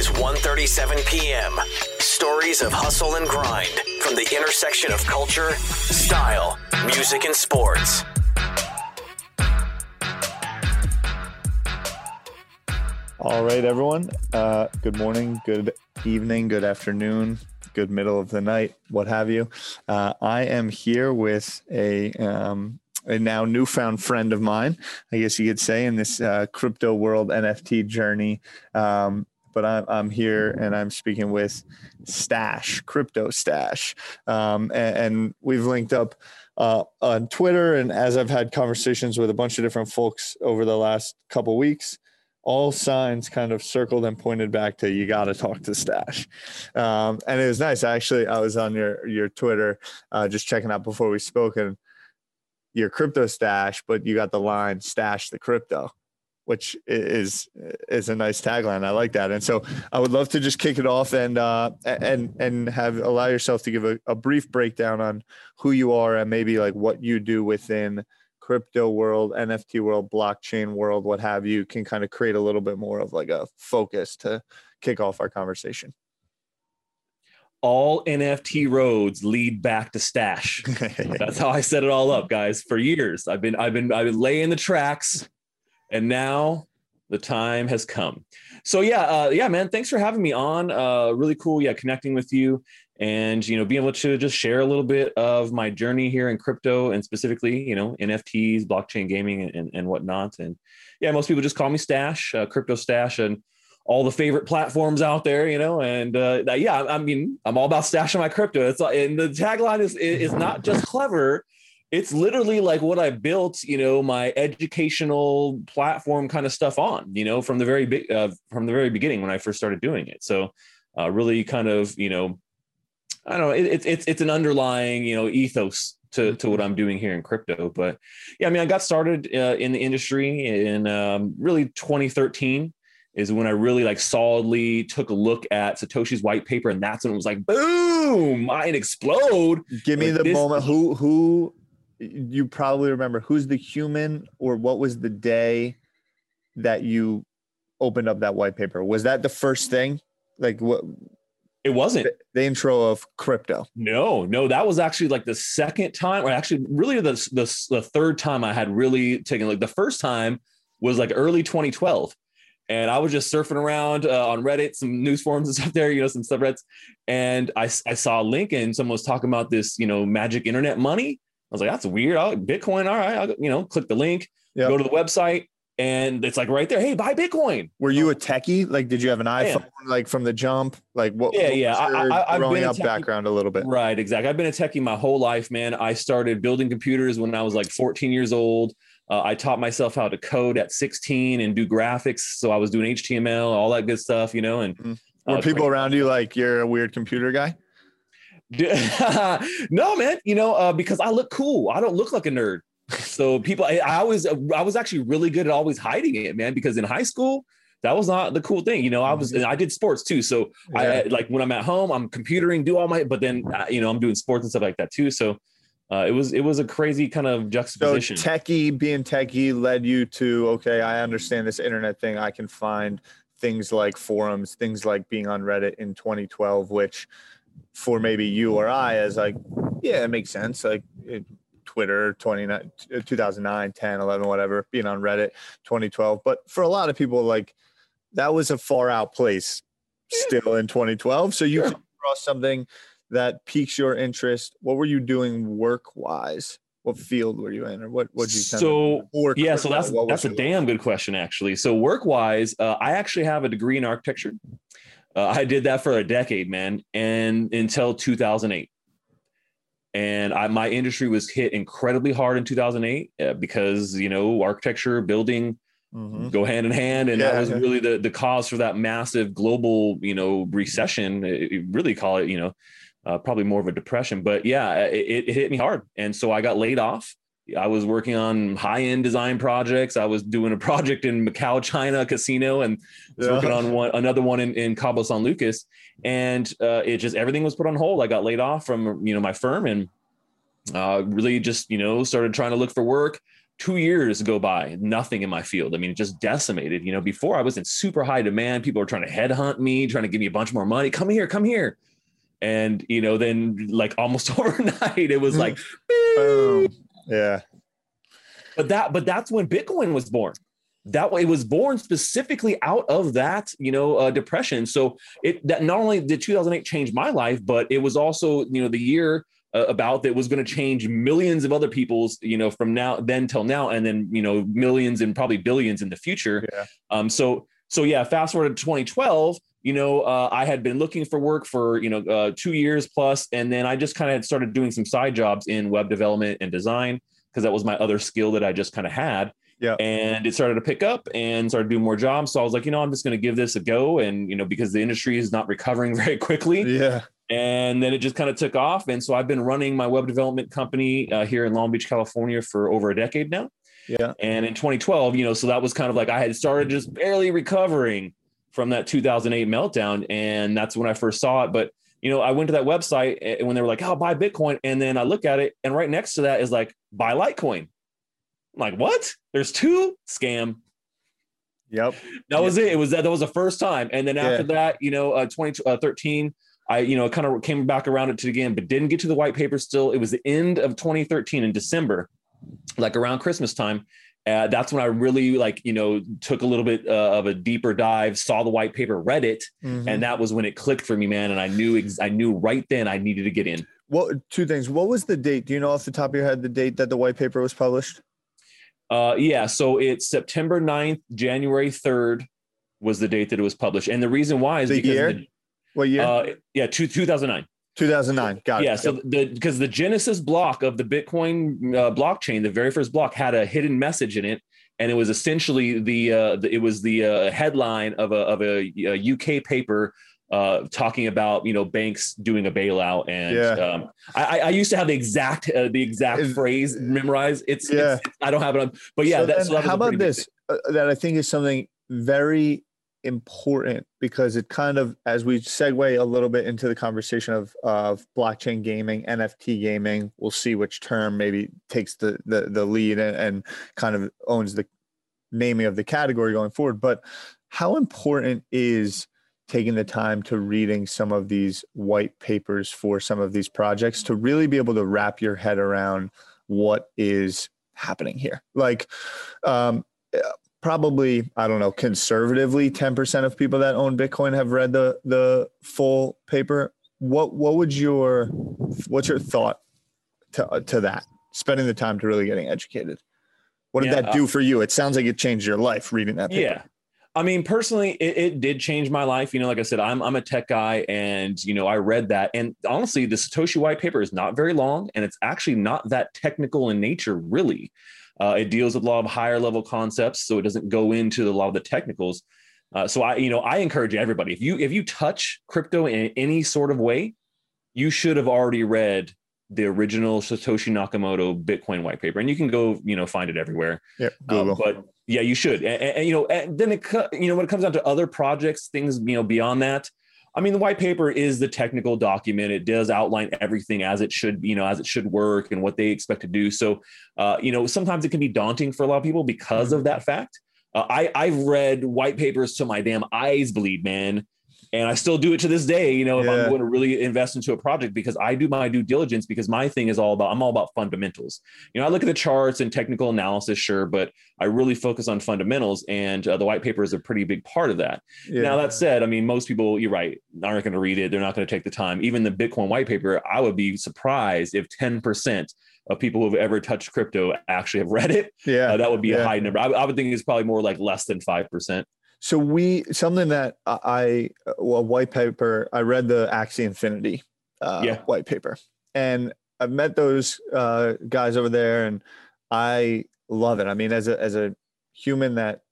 is 1:37 p.m. Stories of hustle and grind from the intersection of culture, style, music, and sports. All right, everyone. Uh, good morning, good evening, good afternoon, good middle of the night, what have you. Uh, I am here with a um, a now newfound friend of mine, I guess you could say, in this uh, crypto world NFT journey. Um, but I'm, I'm here and I'm speaking with Stache, Crypto Stache. Um, and, and, we've linked up uh, on Twitter. And as I've had conversations with a bunch of different folks over the last couple weeks, all signs kind of circled and pointed back to you got to talk to Stache, um, and it was nice. Actually, I was on your your Twitter uh, just checking out before we spoke, and your crypto stache, but you got the line "stash the crypto," which is is a nice tagline. I like that, and so I would love to just kick it off and uh, and and have allow yourself to give a, a brief breakdown on who you are and maybe like what you do within crypto world, NFT world, blockchain world, what have you, can kind of create a little bit more of like a focus to kick off our conversation. All NFT roads lead back to stache. That's how I set it all up, guys. For years, I've been I've been I've been laying the tracks, and now the time has come. So yeah, uh, yeah, man. Thanks for having me on. Uh, really cool. Yeah, connecting with you and you know being able to just share a little bit of my journey here in crypto and specifically you know nfts blockchain gaming and, and whatnot and yeah most people just call me stache uh, crypto stache and all the favorite platforms out there you know and uh, yeah i mean i'm all about stashing my crypto it's and the tagline is is not just clever it's literally like what I built, you know, my educational platform kind of stuff on, you know, from the very big, uh, from the very beginning when I first started doing it. So, uh, really kind of, you know, I don't know. It's it's it's an underlying you know ethos to to what I'm doing here in crypto. But yeah, I mean, I got started uh, in the industry in um, really 2013 is when I really like solidly took a look at Satoshi's white paper, and that's when it was like, boom, mind explode. Give me like the moment. Who who you probably remember? Who's the human, or what was the day that you opened up that white paper? Was that the first thing? Like what? It wasn't the intro of crypto. No, no, that was actually like the second time, or actually, really the, the the third time I had really taken. Like the first time was like early 2012, and I was just surfing around uh, on Reddit, some news forums and stuff there, you know, some subreddits, and I I saw a link and someone was talking about this, you know, magic internet money. I was like, that's weird. I'll, Bitcoin, all right, I'll, you know, click the link, yep. go to the website, and it's like right there. Hey, buy Bitcoin. Were you a techie? Like, did you have an iPhone like from the jump? Like, what? Yeah, what yeah. I, I, growing up techie, background a little bit. Right, exactly. I've been a techie my whole life, man. I started building computers when I was like 14 years old. Uh, I taught myself how to code at 16 and do graphics. So I was doing HTML, all that good stuff, you know. And mm-hmm. were uh, people around you like you're a weird computer guy? no, man. You know, uh, because I look cool. I don't look like a nerd so people, I, I always, I was actually really good at always hiding it, man, because in high school, that was not the cool thing. You know, I was, mm-hmm. I did sports too. So yeah. I like when I'm at home, I'm computering, do all my, but then, uh, you know, I'm doing sports and stuff like that too. So uh, it was, it was a crazy kind of juxtaposition. So techie being techie led you to, okay, I understand this internet thing. I can find things like forums, things like being on Reddit in 2012, which for maybe you or I as like, yeah, it makes sense. Like it, Twitter 29, 2009, 10, 11, whatever, being on Reddit 2012. But for a lot of people, like that was a far out place still in 2012. So you sure. cross something that piques your interest. What were you doing work wise? What field were you in, or what? What you so work? Yeah, so that's that's a damn good question, actually. So work wise, uh, I actually have a degree in architecture. Uh, I did that for a decade, man, and until 2008 and I, my industry was hit incredibly hard in 2008 uh, because you know architecture building mm-hmm. go hand in hand and yeah, that was yeah. really the, the cause for that massive global you know recession it, really call it you know uh, probably more of a depression but yeah it, it, hit me hard and so i got laid off i was working on high-end design projects i was doing a project in macau china casino and yeah. working on one another one in, in cabo san lucas and uh, it just everything was put on hold. I got laid off from you know my firm and uh, really just you know started trying to look for work. two years go by, nothing in my field. I mean, just decimated. You know, before I was in super high demand, people were trying to headhunt me, trying to give me a bunch more money. Come here, come here. And you know, then like almost overnight, it was like, Boom. Yeah. but that, but that's when Bitcoin was born. That way, it was born specifically out of that, you know, uh, depression. So it that not only did 2008 change my life, but it was also, you know, the year uh, about that was going to change millions of other people's, you know, from now then till now, and then you know, millions and probably billions in the future. Yeah. Um. So so yeah, fast forward to 2012. You know, uh, I had been looking for work for you know uh, two years plus, and then I just kind of started doing some side jobs in web development and design because that was my other skill that I just kind of had. Yeah. And it started to pick up and started doing more jobs. So I was like, you know, I'm just going to give this a go. And, you know, because the industry is not recovering very quickly. Yeah. And then it just kind of took off. And so I've been running my web development company uh, here in Long Beach, California for over a decade now. Yeah. And in 2012, you know, so that was kind of like I had started just barely recovering from that 2008 meltdown. And that's when I first saw it. But, you know, I went to that website and when they were like, oh, buy Bitcoin. And then I look at it and right next to that is like, buy Litecoin. I'm like, what? There's two scam. Yep. That was it. It was that. That was the first time. And then after Yeah. that, you know, uh, 2013, I, you know, kind of came back around it to again, but didn't get to the white paper still. It was the end of 2013 in December, like around Christmas time. Uh, that's when I really like, you know, took a little bit uh, of a deeper dive, saw the white paper, read it, Mhm. and that was when it clicked for me, man. And I knew, ex- I knew right then I needed to get in. what two things? What was the date? Do you know off the top of your head the date that the white paper was published? Uh, yeah, so it's September 9th, January 3rd was the date that it was published. And the reason why is The because year? the- What year? uh, yeah, two, 2009. 2009. Got it. yeah so the because the genesis block of the bitcoin uh, blockchain the very first block had a hidden message in it and it was essentially the, uh, the it was the uh, headline of a of a, a uk paper uh, talking about you know banks doing a bailout and Yeah. um, I, I- used to have the exact uh, the exact Is- phrase memorized it's, Yeah. it's I don't have it on but yeah So that's then how about this? Uh, that I think is something very important because it kind of, as we segue a little bit into the conversation of of blockchain gaming, NFT gaming, we'll see which term maybe takes the the, the lead and, and kind of owns the naming of the category going forward. But how important is taking the time to reading some of these white papers for some of these projects to really be able to wrap your head around what is happening here like um probably i don't know conservatively 10% of people that own bitcoin have read the the full paper what what would your what's your thought to to that spending the time to really getting educated what did Yeah, that do uh, for you it sounds like it changed your life reading that paper. Yeah. I mean, personally, it, it did change my life. You know, like I said, I'm I'm a tech guy, and you know, I read that, and honestly, the Satoshi white paper is not very long, and it's actually not that technical in nature, really. Uh, it deals with a lot of higher level concepts, so it doesn't go into a lot of the technicals. Uh, so I, you know, I encourage everybody if you if you touch crypto in any sort of way, you should have already read the original Satoshi Nakamoto Bitcoin white paper, and you can go, you know, find it everywhere. yeah Uh, google but yeah, you should. And, and, and, you know, and then it, you know, when it comes down to other projects, things, you know, beyond that, I mean, the white paper is the technical document. It does outline everything as it should, you know, as it should work and what they expect to do. So, uh, you know, sometimes it can be daunting for a lot of people because of that fact. Uh, I I've read white papers till my damn eyes bleed, man. And I still do it to this day, you know, if Yeah. I'm going to really invest into a project because I do my due diligence because my thing is all about, I'm all about fundamentals. You know, I look at the charts and technical analysis, sure, but I really focus on fundamentals. And uh, the white paper is a pretty big part of that. yeah. Now, that said, I mean, most people, you're right, aren't going to read it. They're not going to take the time. Even the Bitcoin white paper, I would be surprised if 10% of people who've ever touched crypto actually have read it. yeah Uh, that would be yeah. a high number. I, I would think it's probably more like less than 5%. So we something that I well white paper. I read the Axie Infinity uh, Yeah. white paper, and I've met those uh, guys over there, and I love it. I mean, as a as a human that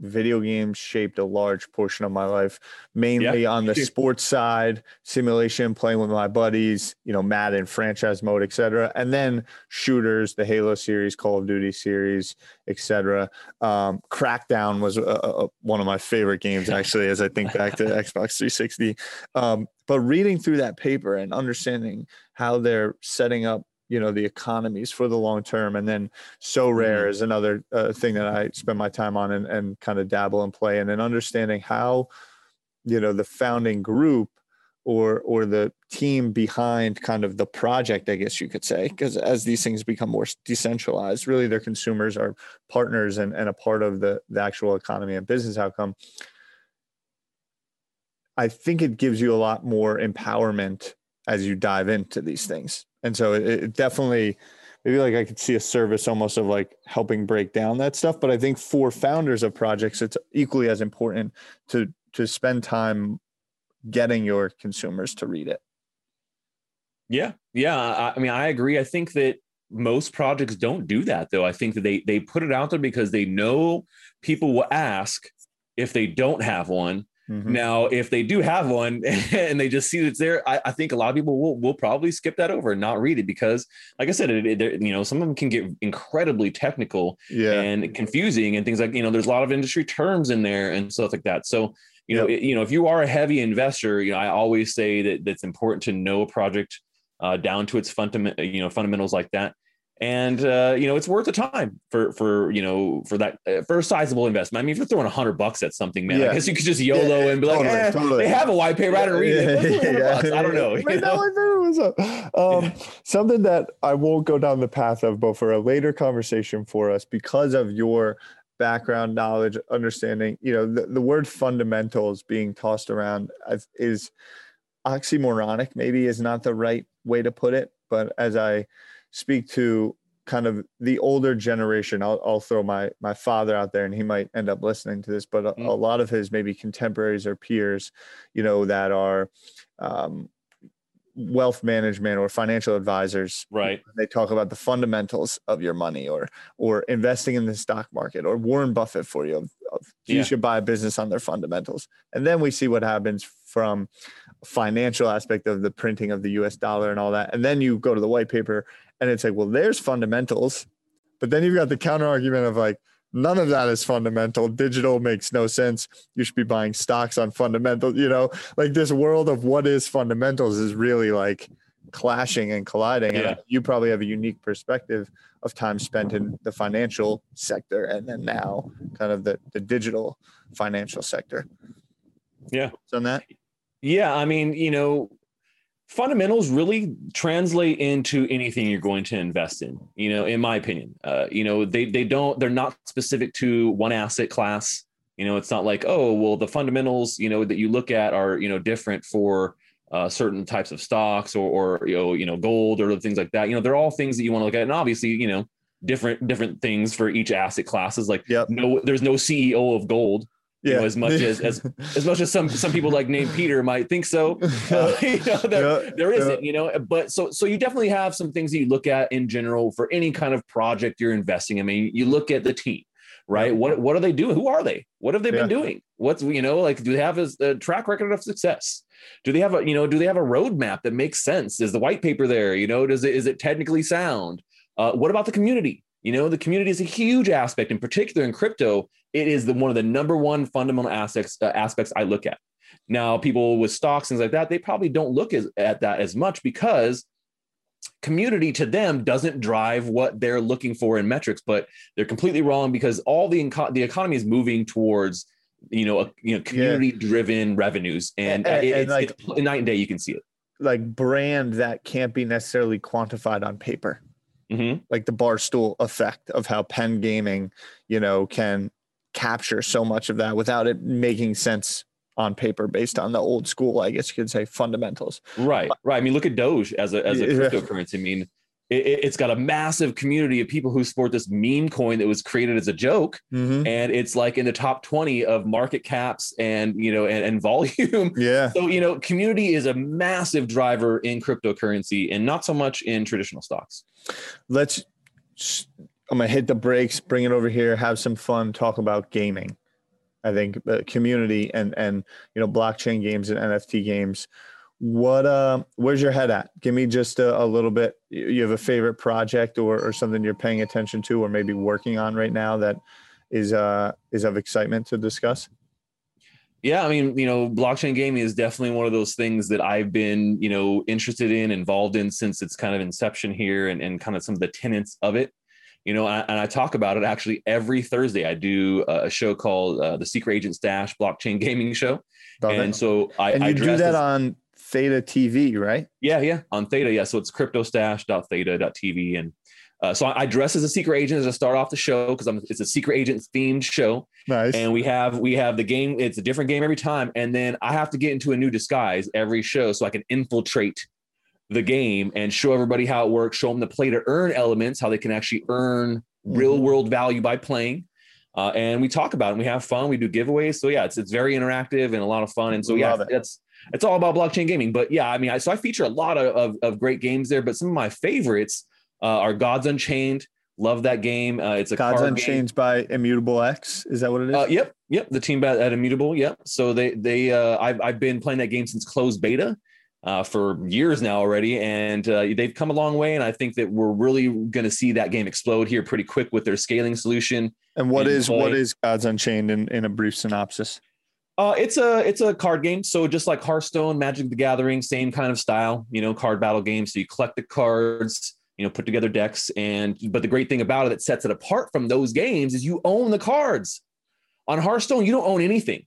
video games shaped a large portion of my life, mainly on the too. sports side, simulation, playing with my buddies, you know, Madden, franchise mode, etc., and then shooters, the Halo series, Call of Duty series, etc. Um, Crackdown was uh, uh, one of my favorite games, actually, as I think back to Xbox 360. Um, but reading through that paper and understanding how they're setting up you know the economies for the long term. And then Sorare Mhm. is another uh, thing that i spend my time on and, and kind of dabble and play. And then understanding how you know the founding group or or the team behind kind of the project i guess you could say because as these things become more decentralized really their consumers are partners and, and a part of the the actual economy and business outcome. I think it gives you a lot more empowerment as you dive into these things and so it, it definitely maybe like i could see a service almost of like helping break down that stuff but i think for founders of projects it's equally as important to to spend time getting your consumers to read it Yeah, yeah. I, I mean, I agree. I think that most projects don't do that, though. I think that they they put it out there because they know people will ask if they don't have one. Mhm. Now, if they do have one and they just see that it's there, I, I think a lot of people will will probably skip that over and not read it because, like I said, it, it, you know, some of them can get incredibly technical yeah and confusing and things like you know there's a lot of industry terms in there and stuff like that so you know Yep. it- you know if you are a heavy investor you know i always say that that's important to know a project uh, down to its fundament you know fundamentals like that and uh, you know it's worth the time for for you know for that uh, for a sizable investment. I mean, if you're throwing a hundred bucks at something, man, Yeah. I guess you could just YOLO Yeah, and be like, totally, eh, totally. they have a white paper. I didn't read it. What's a hundred Yeah. I don't know. you know? I figured what's up. Um. Something that I won't go down the path of, but for a later conversation for us, because of your background knowledge, understanding, you know, the, the word fundamentals being tossed around is oxymoronic, maybe is not the right way to put it. But as I speak to kind of the older generation, I'll, I'll throw my my father out there, and he might end up listening to this. But a, a Mm. lot of his maybe contemporaries or peers, you know, that are um, wealth management or financial advisors, Right. they talk about the fundamentals of your money, or or investing in the stock market, or Warren Buffett for you. Of, of you should buy a business on their fundamentals, and then we see what happens from financial aspect of the printing of the US dollar and all that. And then you go to the white paper and it's like, well, there's fundamentals. But then you've got the counter argument of like, none of that is fundamental. Digital makes no sense. You should be buying stocks on fundamentals. You know, like this world of what is fundamentals is really like clashing and colliding. Yeah. And you probably have a unique perspective of time spent in the financial sector and then now kind of the, the digital financial sector. Yeah. So on that. Yeah, I mean, you know, fundamentals really translate into anything you're going to invest in. You know, in my opinion, uh, you know, they they don't they're not specific to one asset class. You know, it's not like oh well, the fundamentals you know that you look at are you know different for uh, certain types of stocks or or you know you know gold or things like that. You know, they're all things that you want to look at, and obviously you know different different things for each asset classes. Like Yep. no, there's no CEO of gold you know, as much as- as- as much as some some people like named Peter might think so. Uh, you know, there, Yeah, there yeah. isn't, you know, but so so you definitely have some things that you look at in general for any kind of project you're investing. I mean, you look at the team, right? What what are they doing? Who are they? What have they been doing? What's you know, like do they have a, a track record of success? Do they have a you know, do they have a roadmap that makes sense? Is the white paper there? You know, does it is it technically sound? Uh, what about the community? You know, the community is a huge aspect, in particular in crypto. It is the one of the number one fundamental aspects uh, aspects I look at. Now, people with stocks things like that, they probably don't look as, at that as much because community to them doesn't drive what they're looking for in metrics. But they're completely wrong because all the inco- the economy is moving towards you know a, you know community driven revenues, and, And- it- and it's, like- it's night and day. You can see it. like brand that can't be necessarily quantified on paper. Mhm. Like the barstool effect of how Penn Gaming, you know, can capture so much of that without it making sense on paper based on the old school, I guess you could say fundamentals. Right, right. I mean, look at Doge as a as a Yeah. cryptocurrency. I mean, it, it's got a massive community of people who support this meme coin that was created as a joke, Mm-hmm. and it's like in the top twenty of market caps and you know and, and volume. Yeah. So you know, community is a massive driver in cryptocurrency, and not so much in traditional stocks. Let's, I'm to hit the brakes, bring it over here, have some fun, talk about gaming. I think uh, community and, and, you know, blockchain games and NFT games. What, uh, where's your head at? Give me just a, a little bit. You you have a favorite project or, or something you're paying attention to, or maybe working on right now that is, uh, is of excitement to discuss. Yeah, I mean, you know, blockchain gaming is definitely one of those things that I've been, you know, interested in, involved in since its kind of inception here and, and kind of some of the tenets of it. You know, and I talk about it actually every Thursday. I do a show called uh, the Secret Agent Stache Blockchain Gaming Show. Love and it. so I and you I do that as, on Theta TV, right? Yeah, yeah, on Theta. Yeah, so it's cryptostache.theta.tv and uh, so I, dress as a secret agent as I start off the show because I'm it's a secret agent themed show. Nice. And we have we have the game. It's a different game every time, and then I have to get into a new disguise every show so I can infiltrate the game and show everybody how it works. Show them the play to earn elements, how they can actually earn real mm-hmm. world value by playing. Uh, and we talk about it. And we have fun. We do giveaways. So yeah, it's it's very interactive and a lot of fun. And so yeah, it. it's it's all about blockchain gaming. But yeah, I mean, I, so I feature a lot of, of, of great games there. But some of my favorites uh, are Gods Unchained. Love that game. Uh, it's a Gods Unchained game. by Immutable X. Is that what it is? Uh, yep, yep. The team at, at Immutable. Yep. So they they uh, I've I've been playing that game since closed beta. Uh, for years now already, and uh, they've come a long way. And I think that we're really going to see that game explode here pretty quick with their scaling solution. And what is play. what is Gods Unchained in, in a brief synopsis? Uh, it's a it's a card game. So just like Hearthstone, Magic the Gathering, same kind of style. You know, card battle game. So you collect the cards you know, put together decks. And but the great thing about it that sets it apart from those games is you own the cards. On Hearthstone, you don't own anything.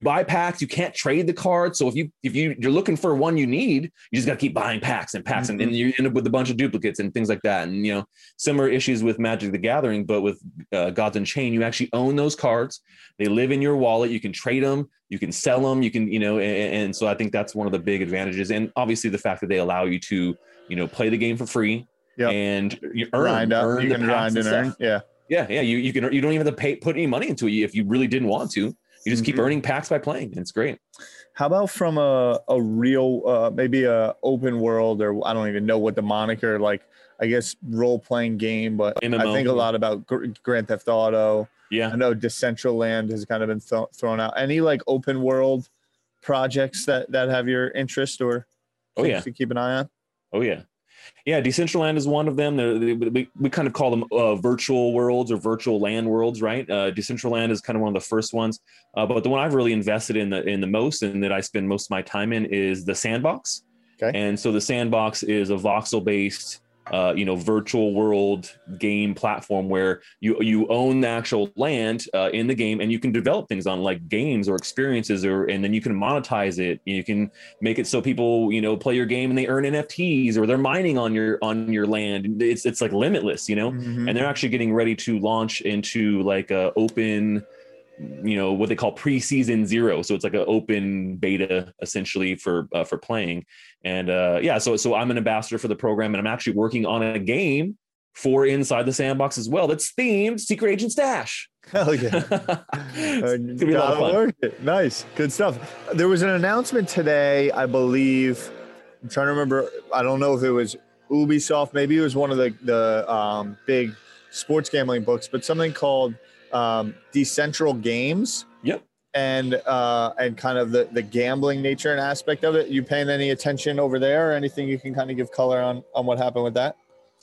Buy packs, you can't trade the cards. So if you if you you're looking for one you need, you just got to keep buying packs and packs, mm-hmm. and, and, you end up with a bunch of duplicates and things like that. And you know, similar issues with Magic the Gathering, but with uh, Gods Chain, you actually own those cards. They live in your wallet. You can trade them, you can sell them, you can you know, and, and so I think that's one of the big advantages. And obviously the fact that they allow you to you know play the game for free yep. and you earn, grind up. Earn you can grind and, and earn. Yeah. Yeah. Yeah. You, you can, you don't even have to pay, put any money into it if you really didn't want to. You just mm-hmm. keep earning packs by playing. It's great. How about from a, a real, uh, maybe a open world, or I don't even know what the moniker, like, I guess role playing game, but MMO. I think a lot about Grand Theft Auto. Yeah. I know Decentraland has kind of been th- thrown out. Any like open world projects that, that have your interest or oh, yeah. to keep an eye on? Oh, yeah. Yeah, Decentraland is one of them. They, we, we kind of call them uh, virtual worlds or virtual land worlds, right? Uh, Decentraland is kind of one of the first ones, uh, but the one I've really invested in the in the most and that I spend most of my time in is the Sandbox. Okay. And so the Sandbox is a voxel based uh, you know virtual world game platform where you you own the actual land uh, in the game and you can develop things on like games or experiences or and then you can monetize it. You can make it so people you know play your game and they earn nfts or they're mining on your on your land. It's it's like limitless you know? Mm-hmm. and they're actually getting ready to launch into like a open you know what they call preseason zero. So it's like an open beta essentially for uh, for playing. And uh, yeah so so i'm an ambassador for the program and i'm actually working on a game for inside the sandbox as well that's themed secret agent stache. Hell yeah. Uh, work it. nice. Good stuff. There was an announcement today i believe i'm trying to remember i don't know if it was ubisoft maybe it was one of the the um, big sports gambling books but something called um, decentral games. Yep. And uh, and kind of the, the gambling nature and aspect of it. You paying any attention over there, or anything you can kind of give color on on what happened with that?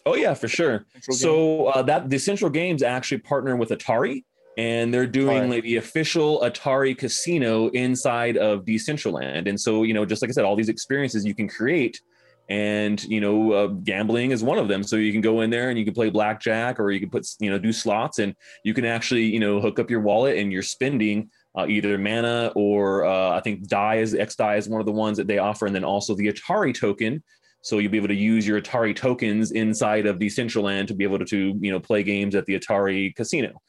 Oh yeah, for sure. So uh, that Decentral Games actually partner with Atari, and they're doing like the official Atari casino inside of Decentraland. And so you know, just like I said, all these experiences you can create and you know uh, gambling is one of them so you can go in there and you can play blackjack or you can put you know do slots and you can actually you know hook up your wallet and you're spending uh, either mana or uh, i think DAI is xDAI is one of the ones that they offer and then also the atari token so you'll be able to use your atari tokens inside of decentraland to be able to, to you know play games at the atari casino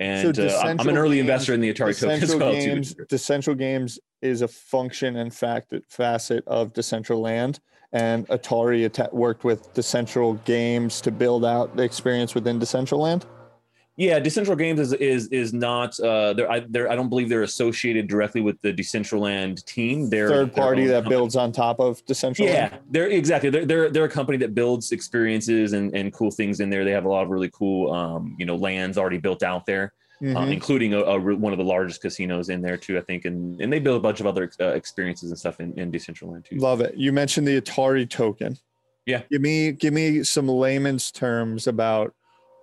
and so uh, I'm an early games, investor in the Atari token as well. Games. Decentral Games is a function and fact facet of Decentraland and Atari att- worked with Decentral Games to build out the experience within Decentraland? Yeah, Decentral Games is is is not. Uh, they're, I, they're, I don't believe they're associated directly with the Decentraland team. They're third party that company. builds on top of Decentraland. Yeah, they're exactly. They're, they're they're a company that builds experiences and, and cool things in there. They have a lot of really cool, um, you know, lands already built out there. Uh, mm-hmm. uh, including a, a, one of the largest casinos in there too, I think, and and they build a bunch of other uh, experiences and stuff in, in Decentraland too. Love it. You mentioned the Atari token. Yeah. Give me give me some layman's terms about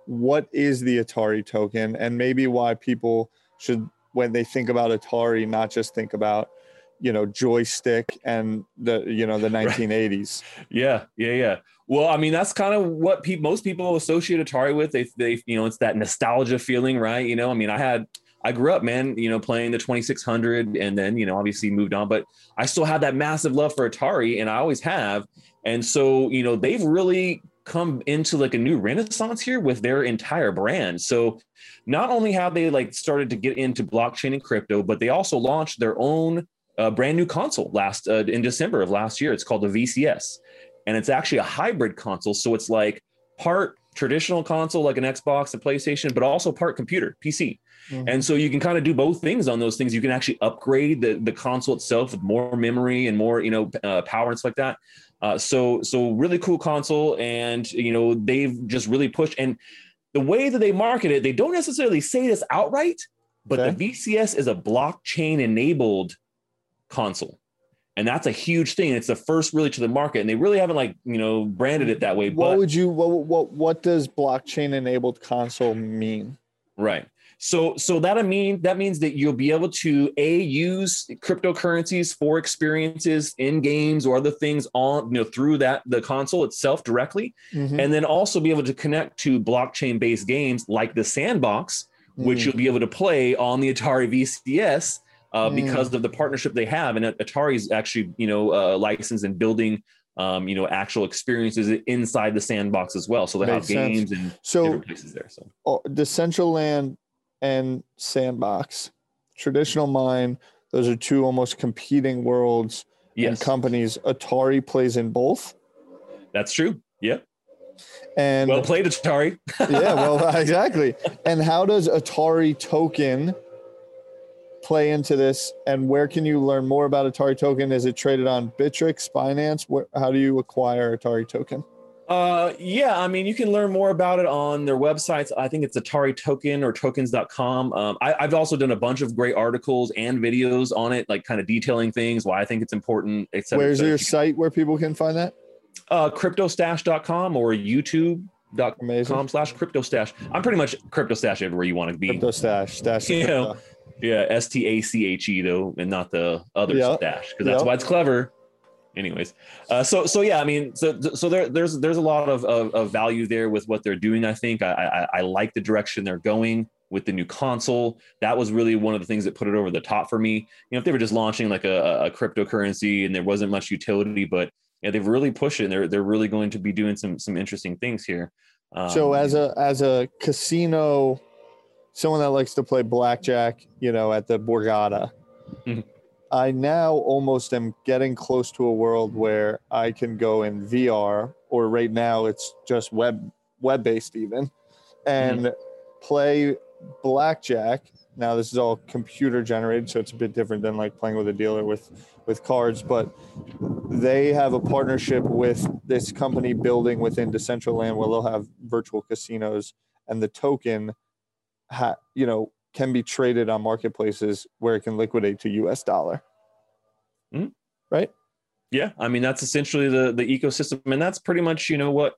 what is the Atari token and maybe why people should when they think about Atari, not just think about you know joystick and the you know the 1980s. Yeah, yeah, yeah. Well, I mean, that's kind of what pe- most people associate Atari with. They, they, you know, it's that nostalgia feeling, right? You know, I mean, I had, I grew up, man, you know, playing the 2600 and then, you know, obviously moved on, but I still had that massive love for Atari and I always have. And so, you know, they've really come into like a new renaissance here with their entire brand. So not only have they like started to get into blockchain and crypto, but they also launched their own uh, brand new console last uh, in December of last year. It's called the VCS and it's actually a hybrid console. So it's like part traditional console like an Xbox, a PlayStation, but also part computer, PC. Mm-hmm. And so you can kind of do both things on those things. You can actually upgrade the, the console itself with more memory and more, you know, uh, power and stuff like that. Uh, so, so really cool console. And, you know, they've just really pushed and the way that they market it, they don't necessarily say this outright, but okay. the VCS is a blockchain enabled console and that's a huge thing. It's the first really to the market, and they really haven't like you know branded it that way. What but, would you what what what does blockchain enabled console mean? Right. So so that I mean that means that you'll be able to a use cryptocurrencies for experiences in games or other things on you know through that the console itself directly, mm-hmm. and then also be able to connect to blockchain based games like the Sandbox, mm-hmm. which mm. you'll be able to play on the Atari VCS uh, mm. because of the partnership they have. And Atari's actually, you know, uh, licensed and building, um, you know, actual experiences inside the sandbox as well. So they Makes have games and so, different places there. So oh, Decentraland and Sandbox, traditional mine, those are two almost competing worlds yes. and companies. Atari plays in both. That's true. Yeah. And well played, Atari. yeah, well, exactly. And how does Atari token play into this and where can you learn more about atari token is it traded on bittrex binance where, how do you acquire atari token uh, yeah, I mean, you can learn more about it on their websites. I think it's Atari Token or tokens.com. Um, I, have also done a bunch of great articles and videos on it, like kind of detailing things, why I think it's important, etc. Where's your site where people can find that? Uh, cryptostache.com or youtube.com slash cryptostache. I'm pretty much cryptostache everywhere you want to be. Cryptostache, stache. You know, yeah, S T A C H E though, and not the other yep. stash because that's yep. why it's clever. Anyways, uh, so so yeah, I mean, so so there there's there's a lot of, of, of value there with what they're doing. I think I, I I like the direction they're going with the new console. That was really one of the things that put it over the top for me. You know, if they were just launching like a, a cryptocurrency and there wasn't much utility, but yeah, they've really pushed it. And they're they're really going to be doing some some interesting things here. Um, so as a as a casino someone that likes to play blackjack, you know, at the Borgata. Mm-hmm. I now almost am getting close to a world where I can go in VR, or right now it's just web web based even, and mm-hmm. play blackjack. Now this is all computer generated, so it's a bit different than like playing with a dealer with with cards. But they have a partnership with this company building within Decentraland where they'll have virtual casinos, and the token ha, you know can be traded on marketplaces where it can liquidate to US dollar. Mm-hmm. Right? Yeah, I mean that's essentially the the ecosystem and that's pretty much, you know what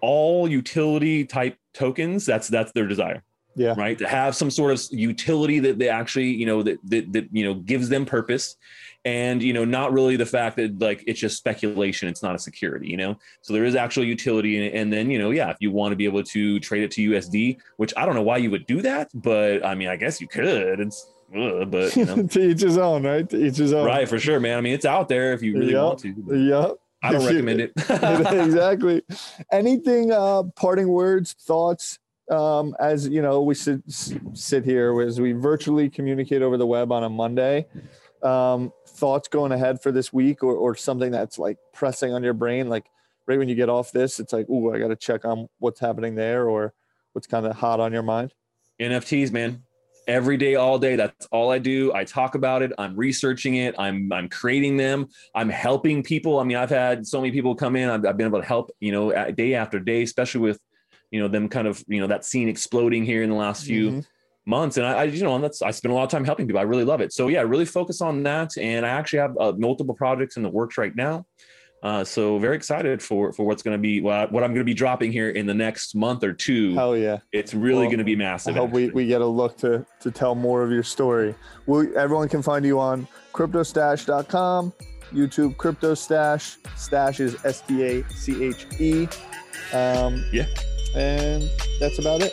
all utility type tokens that's that's their desire yeah right to have some sort of utility that they actually you know that, that that you know gives them purpose and you know not really the fact that like it's just speculation it's not a security you know? So there is actual utility and, and then you know yeah if you want to be able to trade it to usd which i don't know why you would do that but i mean i guess you could it's ugh, but you know. to each his own right? To each his own. Right for sure man i mean it's out there if you really yep. want to yep i don't recommend it. Exactly. Anything uh parting words thoughts um, as you know, we sit sit here as we virtually communicate over the web on a Monday um, thoughts going ahead for this week or, or something that's like pressing on your brain? Like right when you get off this it's like oh i got to check on what's happening there or what's kind of hot on your mind? Nfts man. Every day all day that's all i do. I talk about it. I'm researching it. I'm i'm creating them. I'm helping people. I mean i've had so many people come in. I've, I've been able to help you know day after day especially with you know them kind of you know that scene exploding here in the last few mm-hmm months and I, I, you know and that's i spend a lot of time helping people i really love it so yeah really focus on that and i actually have uh, multiple projects in the works right now Uh, so very excited for for what's going to be what, what I'm going to be dropping here in the next month or two. Hell yeah! It's really Well, going to be massive. I hope we, actually. we get a look to to tell more of your story. Well, everyone can find you on cryptostache.com, YouTube Crypto Stache. Stache is S T A C H E. Um, Yeah. And that's about it.